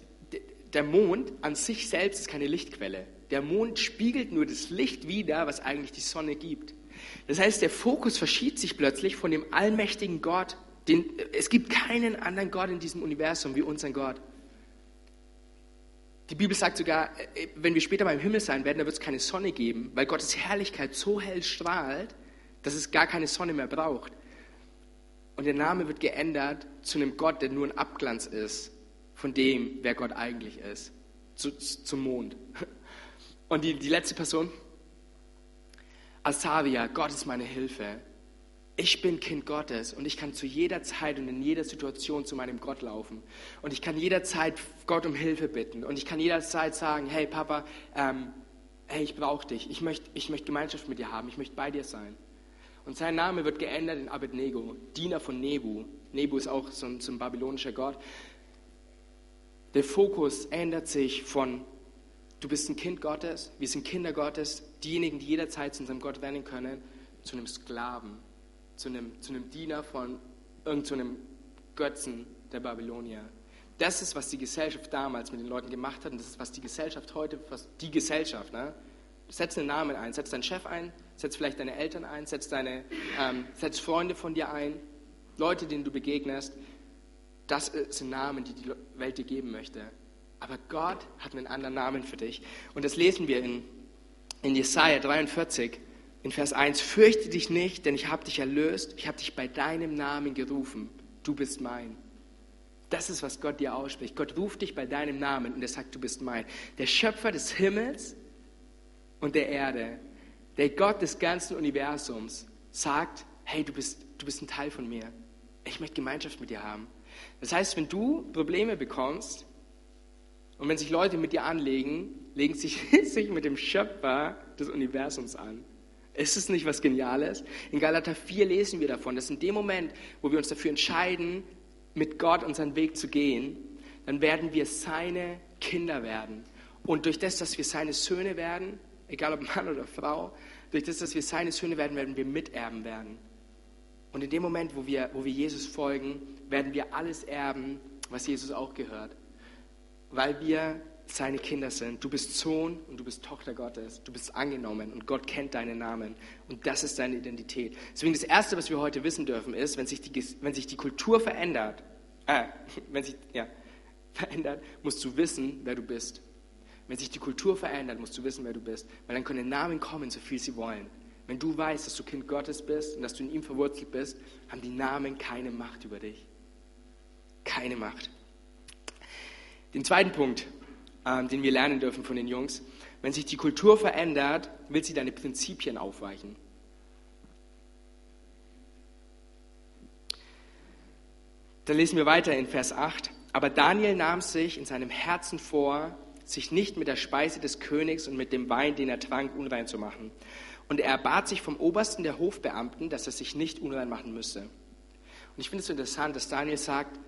der Mond an sich selbst ist keine Lichtquelle. Der Mond spiegelt nur das Licht wider, was eigentlich die Sonne gibt. Das heißt, der Fokus verschiebt sich plötzlich von dem allmächtigen Gott den, es gibt keinen anderen Gott in diesem Universum wie unseren Gott. Die Bibel sagt sogar, äh, wenn wir später mal im Himmel sein werden, da wird es keine Sonne geben, weil Gottes Herrlichkeit so hell strahlt, dass es gar keine Sonne mehr braucht. Und der Name wird geändert zu einem Gott, der nur ein Abglanz ist von dem, wer Gott eigentlich ist, zu, zum Mond. Und die, die letzte Person, Asavia, Gott ist meine Hilfe ich bin Kind Gottes und ich kann zu jeder Zeit und in jeder Situation zu meinem Gott laufen. Und ich kann jederzeit Gott um Hilfe bitten. Und ich kann jederzeit sagen, hey Papa, ähm, hey, ich brauche dich. Ich möchte ich möcht Gemeinschaft mit dir haben. Ich möchte bei dir sein. Und sein Name wird geändert in Abednego, Diener von Nebu. Nebu ist auch so ein, so ein babylonischer Gott. Der Fokus ändert sich von, du bist ein Kind Gottes, wir sind Kinder Gottes, diejenigen, die jederzeit zu unserem Gott werden können, zu einem Sklaven zu einem, zu einem Diener von irgendeinem Götzen der Babylonier. Das ist, was die Gesellschaft damals mit den Leuten gemacht hat und das ist, was die Gesellschaft heute, was die Gesellschaft, ne? Setz einen Namen ein, setz deinen Chef ein, setz vielleicht deine Eltern ein, setz, deine, ähm, setz Freunde von dir ein, Leute, denen du begegnest. Das sind Namen, die die Welt dir geben möchte. Aber Gott hat einen anderen Namen für dich. Und das lesen wir in, in Jesaja 43 in Vers 1, fürchte dich nicht, denn ich habe dich erlöst, ich habe dich bei deinem Namen gerufen, du bist mein. Das ist, was Gott dir ausspricht. Gott ruft dich bei deinem Namen und er sagt, du bist mein. Der Schöpfer des Himmels und der Erde, der Gott des ganzen Universums, sagt, hey, du bist, du bist ein Teil von mir. Ich möchte Gemeinschaft mit dir haben. Das heißt, wenn du Probleme bekommst und wenn sich Leute mit dir anlegen, legen sich, sich mit dem Schöpfer des Universums an. Ist es nicht was Geniales? In Galater 4 lesen wir davon, dass in dem Moment, wo wir uns dafür entscheiden, mit Gott unseren Weg zu gehen, dann werden wir seine Kinder werden. Und durch das, dass wir seine Söhne werden, egal ob Mann oder Frau, durch das, dass wir seine Söhne werden, werden wir Miterben werden. Und in dem Moment, wo wir, wo wir Jesus folgen, werden wir alles erben, was Jesus auch gehört. Weil wir seine Kinder sind. Du bist Sohn und du bist Tochter Gottes. Du bist angenommen und Gott kennt deinen Namen. Und das ist deine Identität. Deswegen das Erste, was wir heute wissen dürfen, ist, wenn sich die, wenn sich die Kultur verändert, äh, wenn sich, ja, verändert, musst du wissen, wer du bist. Wenn sich die Kultur verändert, musst du wissen, wer du bist. Weil dann können Namen kommen, so viel sie wollen. Wenn du weißt, dass du Kind Gottes bist und dass du in ihm verwurzelt bist, haben die Namen keine Macht über dich. Keine Macht. Den zweiten Punkt, den wir lernen dürfen von den Jungs. Wenn sich die Kultur verändert, will sie deine Prinzipien aufweichen. Da lesen wir weiter in Vers 8. Aber Daniel nahm sich in seinem Herzen vor, sich nicht mit der Speise des Königs und mit dem Wein, den er trank, unrein zu machen. Und er erbat sich vom Obersten der Hofbeamten, dass er sich nicht unrein machen müsse. Und ich finde es interessant, dass Daniel sagt,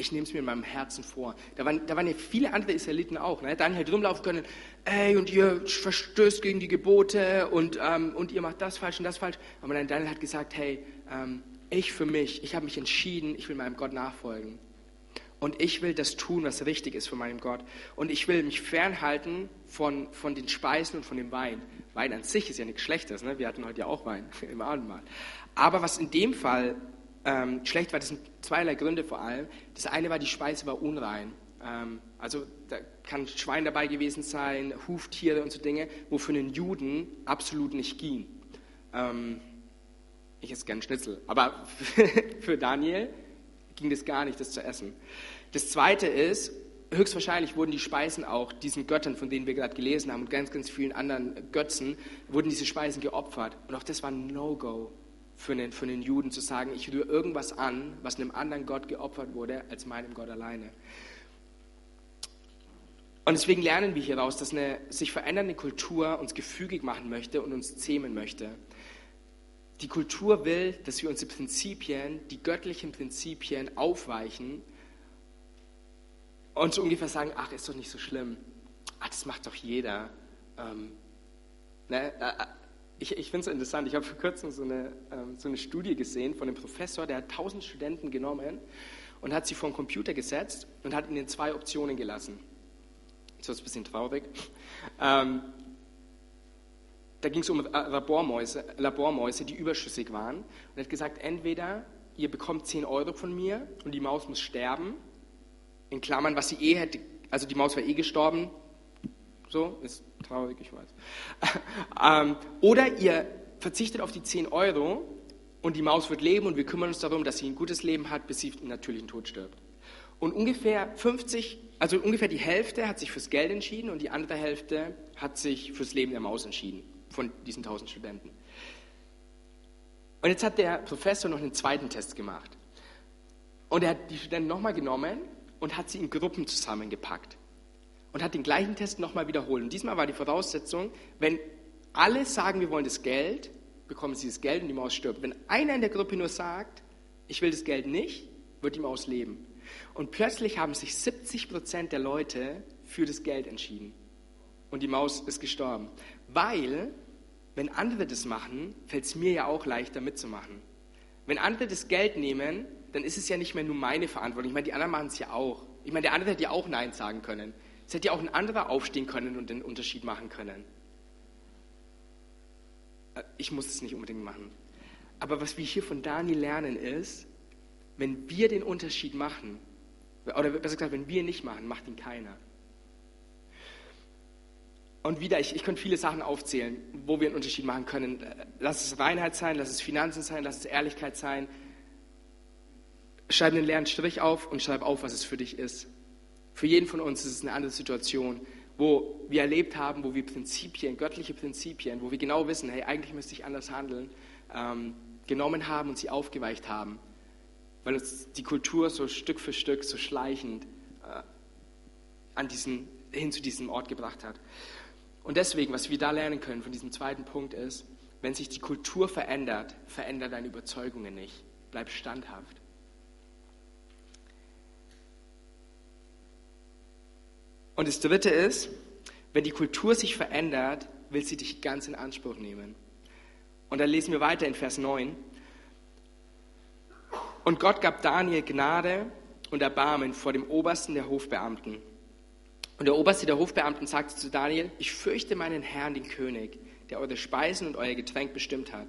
ich nehme es mir in meinem Herzen vor. Da waren, da waren ja viele andere Israeliten auch. Ne? Daniel hätte rumlaufen können, ey, und ihr verstößt gegen die Gebote und, ähm, und ihr macht das falsch und das falsch. Aber dann Daniel hat gesagt, hey, ähm, ich für mich, ich habe mich entschieden, ich will meinem Gott nachfolgen. Und ich will das tun, was richtig ist für meinen Gott. Und ich will mich fernhalten von, von den Speisen und von dem Wein. Wein an sich ist ja nichts Schlechtes. Ne? Wir hatten heute ja auch Wein im Abendmahl. Aber was in dem Fall ähm, schlecht war, das sind zweierlei Gründe vor allem. Das eine war, die Speise war unrein. Ähm, also da kann Schwein dabei gewesen sein, Huftiere und so Dinge, wo für einen Juden absolut nicht ging. Ähm, ich esse gern Schnitzel, aber für Daniel ging das gar nicht, das zu essen. Das zweite ist, höchstwahrscheinlich wurden die Speisen auch diesen Göttern, von denen wir gerade gelesen haben, und ganz, ganz vielen anderen Götzen, wurden diese Speisen geopfert. Und auch das war ein No-Go für einen, für einen Juden zu sagen, ich rühre irgendwas an, was einem anderen Gott geopfert wurde, als meinem Gott alleine. Und deswegen lernen wir hieraus, dass eine sich verändernde Kultur uns gefügig machen möchte und uns zähmen möchte. Die Kultur will, dass wir unsere Prinzipien, die göttlichen Prinzipien aufweichen und so ungefähr sagen, ach, ist doch nicht so schlimm. Ach, das macht doch jeder. Ähm, ne, äh, äh ich, ich finde es interessant, ich habe vor kurzem so eine, ähm, so eine Studie gesehen von einem Professor, der hat tausend Studenten genommen und hat sie vor den Computer gesetzt und hat ihnen zwei Optionen gelassen. So ist ein bisschen traurig. Ähm, da ging es um Labormäuse, Labormäuse, die überschüssig waren. Und er hat gesagt, entweder ihr bekommt 10 Euro von mir und die Maus muss sterben, in Klammern, was sie eh hätte, also die Maus war eh gestorben, so, ist traurig, ich weiß. ähm, oder ihr verzichtet auf die 10 Euro und die Maus wird leben und wir kümmern uns darum, dass sie ein gutes Leben hat, bis sie einen natürlichen Tod stirbt. Und ungefähr 50, also ungefähr die Hälfte hat sich fürs Geld entschieden und die andere Hälfte hat sich fürs Leben der Maus entschieden, von diesen 1000 Studenten. Und jetzt hat der Professor noch einen zweiten Test gemacht. Und er hat die Studenten nochmal genommen und hat sie in Gruppen zusammengepackt und hat den gleichen Test nochmal wiederholt. Und diesmal war die Voraussetzung, wenn alle sagen, wir wollen das Geld, bekommen sie das Geld und die Maus stirbt. Wenn einer in der Gruppe nur sagt, ich will das Geld nicht, wird die Maus leben. Und plötzlich haben sich 70 Prozent der Leute für das Geld entschieden. Und die Maus ist gestorben. Weil, wenn andere das machen, fällt es mir ja auch leichter mitzumachen. Wenn andere das Geld nehmen, dann ist es ja nicht mehr nur meine Verantwortung. Ich meine, die anderen machen es ja auch. Ich meine, der andere hätte ja auch Nein sagen können. Es hätte ja auch ein anderer aufstehen können und den Unterschied machen können. Äh, ich muss es nicht unbedingt machen. Aber was wir hier von Daniel lernen ist, wenn wir den Unterschied machen, oder besser gesagt, wenn wir nicht machen, macht ihn keiner. Und wieder, ich, ich könnte viele Sachen aufzählen, wo wir einen Unterschied machen können. Äh, lass es Reinheit sein, lass es Finanzen sein, lass es Ehrlichkeit sein. Schreib einen leeren Strich auf und schreib auf, was es für dich ist. Für jeden von uns ist es eine andere Situation, wo wir erlebt haben, wo wir Prinzipien, göttliche Prinzipien, wo wir genau wissen, hey, eigentlich müsste ich anders handeln, ähm, genommen haben und sie aufgeweicht haben, weil uns die Kultur so Stück für Stück, so schleichend äh, an diesen, hin zu diesem Ort gebracht hat. Und deswegen, was wir da lernen können von diesem zweiten Punkt ist, wenn sich die Kultur verändert, verändert deine Überzeugungen nicht. Bleib standhaft. Und das Dritte ist, wenn die Kultur sich verändert, will sie dich ganz in Anspruch nehmen. Und dann lesen wir weiter in Vers 9. Und Gott gab Daniel Gnade und Erbarmen vor dem Obersten der Hofbeamten. Und der Oberste der Hofbeamten sagte zu Daniel, ich fürchte meinen Herrn, den König, der eure Speisen und euer Getränk bestimmt hat.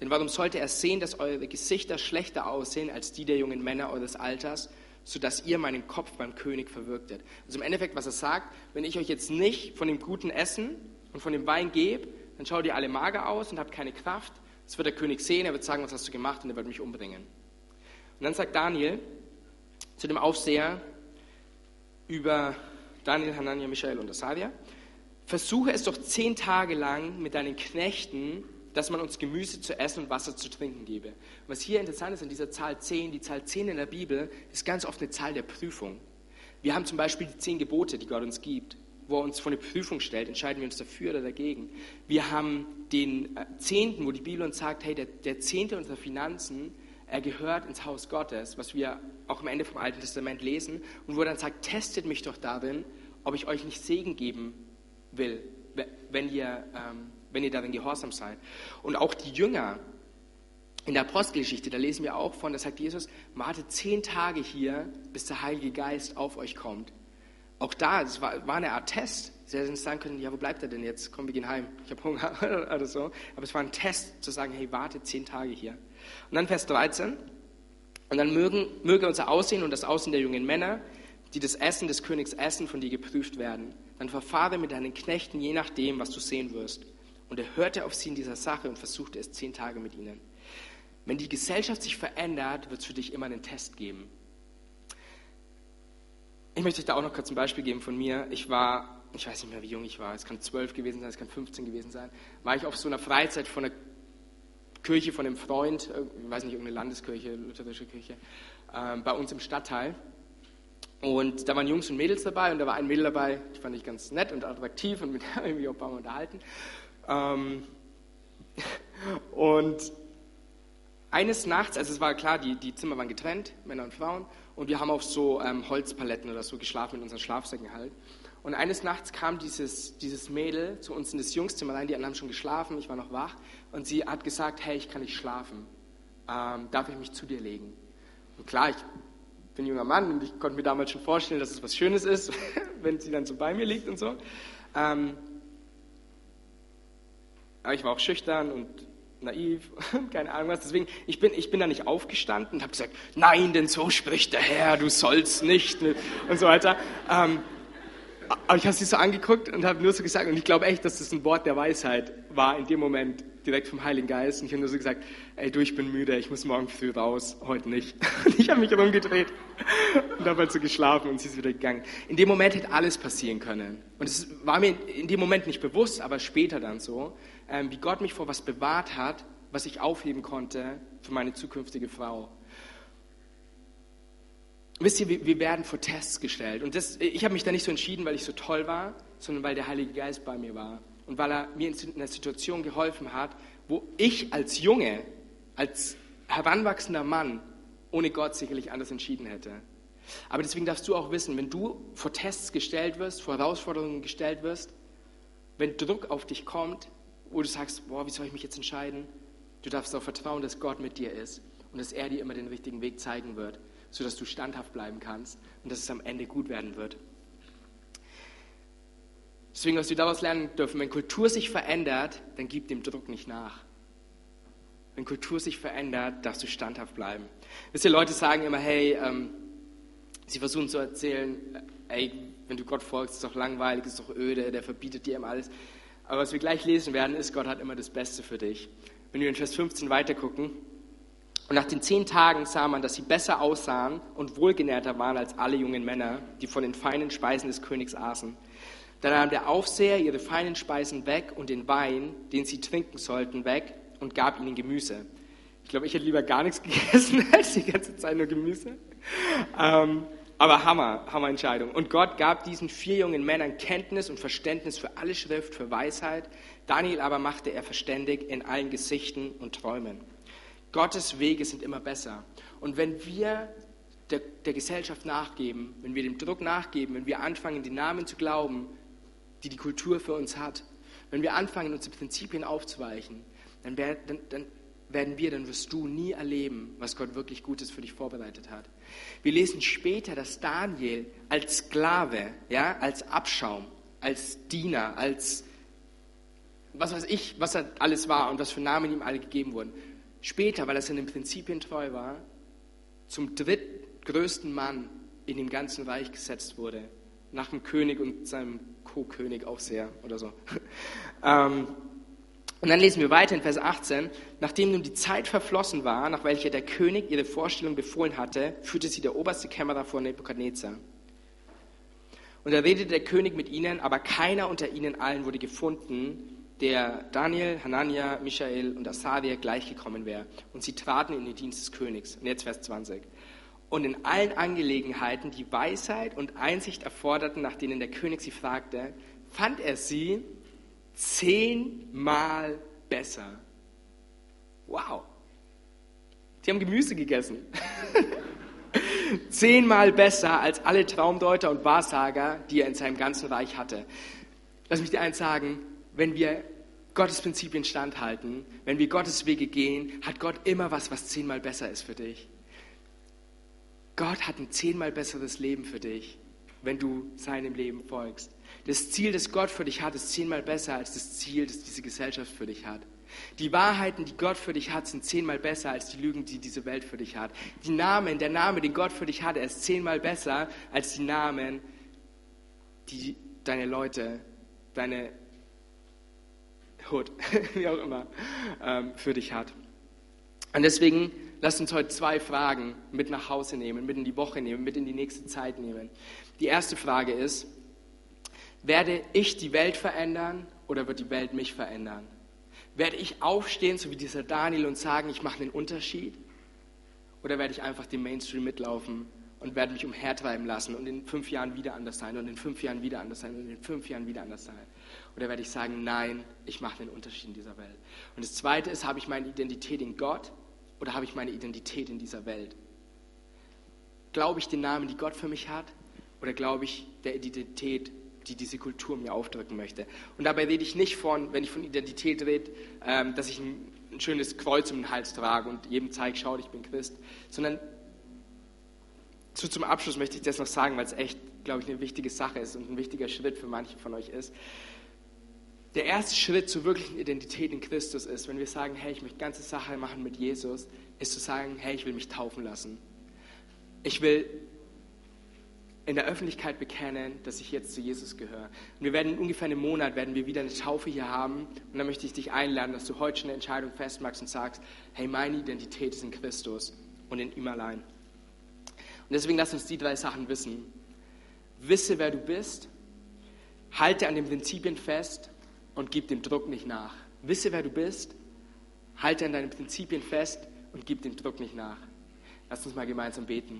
Denn warum sollte er sehen, dass eure Gesichter schlechter aussehen als die der jungen Männer eures Alters sodass ihr meinen Kopf beim König verwirktet. Also im Endeffekt, was er sagt, wenn ich euch jetzt nicht von dem guten Essen und von dem Wein gebe, dann schaut ihr alle mager aus und habt keine Kraft. Das wird der König sehen, er wird sagen, was hast du gemacht und er wird mich umbringen. Und dann sagt Daniel zu dem Aufseher über Daniel, Hanania, Michael und Asaria, versuche es doch zehn Tage lang mit deinen Knechten dass man uns Gemüse zu essen und Wasser zu trinken gebe. Was hier interessant ist an dieser Zahl 10, die Zahl 10 in der Bibel ist ganz oft eine Zahl der Prüfung. Wir haben zum Beispiel die zehn Gebote, die Gott uns gibt, wo er uns vor eine Prüfung stellt, entscheiden wir uns dafür oder dagegen. Wir haben den äh, Zehnten, wo die Bibel uns sagt, hey, der, der Zehnte unserer Finanzen, er gehört ins Haus Gottes, was wir auch am Ende vom Alten Testament lesen, und wo er dann sagt, testet mich doch darin, ob ich euch nicht Segen geben will, wenn ihr ähm, wenn ihr darin gehorsam seid. Und auch die Jünger in der Apostelgeschichte, da lesen wir auch von, da sagt Jesus, wartet zehn Tage hier, bis der Heilige Geist auf euch kommt. Auch da, es war, war eine Art Test. Sie hätten sagen können, ja, wo bleibt er denn jetzt? Komm, wir gehen heim. Ich habe Hunger oder so. Aber es war ein Test, zu sagen, hey, wartet zehn Tage hier. Und dann Vers 13. Und dann mögen, möge unser Aussehen und das Aussehen der jungen Männer, die das Essen des Königs essen, von dir geprüft werden. Dann verfahre mit deinen Knechten je nachdem, was du sehen wirst. Und er hörte auf sie in dieser Sache und versuchte es zehn Tage mit ihnen. Wenn die Gesellschaft sich verändert, wird es für dich immer einen Test geben. ich möchte euch da auch noch kurz ein Beispiel geben von mir. Ich war, ich weiß nicht mehr, wie jung ich war, es kann zwölf gewesen sein, es kann 15 gewesen sein, war ich auf so einer Freizeit von einer Kirche von einem Freund, ich weiß nicht, irgendeine Landeskirche, lutherische Kirche, äh, bei uns im Stadtteil. Und da waren Jungs und Mädels dabei und da war ein Mädel dabei, ich fand ich ganz nett und attraktiv und mit der irgendwie auch ein paar Mal unterhalten. Ähm, und eines Nachts, also es war klar, die, die Zimmer waren getrennt, Männer und Frauen, und wir haben auf so ähm, Holzpaletten oder so geschlafen mit unseren Schlafsäcken halt. Und eines Nachts kam dieses, dieses Mädel zu uns in das Jungszimmer rein, die anderen haben schon geschlafen, ich war noch wach, und sie hat gesagt, hey, ich kann nicht schlafen, ähm, darf ich mich zu dir legen? Und klar, ich bin junger Mann und ich konnte mir damals schon vorstellen, dass es was Schönes ist, wenn sie dann so bei mir liegt und so. Ähm, aber ich war auch schüchtern und naiv, keine Ahnung was. Deswegen, ich bin, ich bin da nicht aufgestanden und habe gesagt, nein, denn so spricht der Herr, du sollst nicht und so weiter. Ähm, aber ich habe sie so angeguckt und habe nur so gesagt, und ich glaube echt, dass das ein Wort der Weisheit war in dem Moment, direkt vom Heiligen Geist. Und ich habe nur so gesagt, ey du, ich bin müde, ich muss morgen früh raus, heute nicht. Und ich habe mich rumgedreht und habe halt so geschlafen und sie ist wieder gegangen. In dem Moment hätte alles passieren können. Und es war mir in dem Moment nicht bewusst, aber später dann so ähm, wie Gott mich vor was bewahrt hat, was ich aufheben konnte für meine zukünftige Frau. Wisst ihr, wir werden vor Tests gestellt. Und das, ich habe mich da nicht so entschieden, weil ich so toll war, sondern weil der Heilige Geist bei mir war. Und weil er mir in einer Situation geholfen hat, wo ich als Junge, als heranwachsender Mann, ohne Gott sicherlich anders entschieden hätte. Aber deswegen darfst du auch wissen, wenn du vor Tests gestellt wirst, vor Herausforderungen gestellt wirst, wenn Druck auf dich kommt, wo du sagst, boah, wie soll ich mich jetzt entscheiden? Du darfst auch vertrauen, dass Gott mit dir ist und dass er dir immer den richtigen Weg zeigen wird, sodass du standhaft bleiben kannst und dass es am Ende gut werden wird. Deswegen, was wir daraus lernen dürfen, wenn Kultur sich verändert, dann gib dem Druck nicht nach. Wenn Kultur sich verändert, darfst du standhaft bleiben. Wisst ihr, Leute sagen immer, hey, ähm, sie versuchen zu erzählen, ey, wenn du Gott folgst, ist doch langweilig, ist doch öde, der verbietet dir immer alles. Aber was wir gleich lesen werden, ist, Gott hat immer das Beste für dich. Wenn wir in Vers 15 weitergucken, und nach den zehn Tagen sah man, dass sie besser aussahen und wohlgenährter waren als alle jungen Männer, die von den feinen Speisen des Königs aßen. Da nahm der Aufseher ihre feinen Speisen weg und den Wein, den sie trinken sollten, weg und gab ihnen Gemüse. Ich glaube, ich hätte lieber gar nichts gegessen als die ganze Zeit nur Gemüse. Ähm, aber Hammer, Hammer Entscheidung. Und Gott gab diesen vier jungen Männern Kenntnis und Verständnis für alle Schrift, für Weisheit. Daniel aber machte er verständig in allen Gesichten und Träumen. Gottes Wege sind immer besser. Und wenn wir der, der Gesellschaft nachgeben, wenn wir dem Druck nachgeben, wenn wir anfangen, die Namen zu glauben, die die Kultur für uns hat, wenn wir anfangen, unsere Prinzipien aufzuweichen, dann, dann, dann werden wir, dann wirst du nie erleben, was Gott wirklich Gutes für dich vorbereitet hat. Wir lesen später, dass Daniel als Sklave, ja, als Abschaum, als Diener, als was weiß ich, was er alles war und was für Namen ihm alle gegeben wurden. Später, weil er seinen Prinzipien treu war, zum drittgrößten Mann in dem ganzen Reich gesetzt wurde. Nach dem König und seinem Co-König auch sehr oder so. ähm, und dann lesen wir weiter in Vers 18. Nachdem nun die Zeit verflossen war, nach welcher der König ihre Vorstellung befohlen hatte, führte sie der oberste Kämmerer vor Nebukadnezar. Und da redete der König mit ihnen, aber keiner unter ihnen allen wurde gefunden, der Daniel, Hanania, Michael und Asaria gleichgekommen wäre. Und sie traten in den Dienst des Königs. Und jetzt Vers 20. Und in allen Angelegenheiten, die Weisheit und Einsicht erforderten, nach denen der König sie fragte, fand er sie zehnmal besser. Wow. Die haben Gemüse gegessen. zehnmal besser als alle Traumdeuter und Wahrsager, die er in seinem ganzen Reich hatte. Lass mich dir eins sagen, wenn wir Gottes Prinzipien standhalten, wenn wir Gottes Wege gehen, hat Gott immer was, was zehnmal besser ist für dich. Gott hat ein zehnmal besseres Leben für dich, wenn du seinem Leben folgst. Das Ziel, das Gott für dich hat, ist zehnmal besser als das Ziel, das diese Gesellschaft für dich hat. Die Wahrheiten, die Gott für dich hat, sind zehnmal besser als die Lügen, die diese Welt für dich hat. Die Namen, der Name, den Gott für dich hat, er ist zehnmal besser als die Namen, die deine Leute, deine Hood, wie auch immer, ähm, für dich hat. Und deswegen Lasst uns heute zwei Fragen mit nach Hause nehmen, mit in die Woche nehmen, mit in die nächste Zeit nehmen. Die erste Frage ist, werde ich die Welt verändern oder wird die Welt mich verändern? Werde ich aufstehen, so wie dieser Daniel, und sagen, ich mache einen Unterschied? Oder werde ich einfach dem Mainstream mitlaufen und werde mich umhertreiben lassen und in fünf Jahren wieder anders sein und in fünf Jahren wieder anders sein und in fünf Jahren wieder anders sein? Oder werde ich sagen, nein, ich mache einen Unterschied in dieser Welt? Und das Zweite ist, habe ich meine Identität in Gott oder habe ich meine Identität in dieser Welt? Glaube ich den Namen, die Gott für mich hat? Oder glaube ich der Identität, die diese Kultur mir aufdrücken möchte? Und dabei rede ich nicht von, wenn ich von Identität rede, ähm, dass ich ein, schönes Kreuz um den Hals trage und jedem zeige, schau, ich bin Christ, sondern so zum Abschluss möchte ich das noch sagen, weil es echt, glaube ich, eine wichtige Sache ist und ein wichtiger Schritt für manche von euch ist. Der erste Schritt zur wirklichen Identität in Christus ist, wenn wir sagen, hey, ich möchte ganze Sache machen mit Jesus, ist zu sagen, hey, ich will mich taufen lassen. Ich will in der Öffentlichkeit bekennen, dass ich jetzt zu Jesus gehöre. Und wir werden in ungefähr einem Monat werden wir wieder eine Taufe hier haben. Und dann möchte ich dich einladen, dass du heute schon eine Entscheidung festmachst und sagst, hey, meine Identität ist in Christus und in ihm allein. Und deswegen lass uns die drei Sachen wissen. Wisse, wer du bist, halte an den Prinzipien fest und gib dem Druck nicht nach. Wisse, wer du bist, halte an deinen Prinzipien fest und gib dem Druck nicht nach. Lass uns mal gemeinsam beten.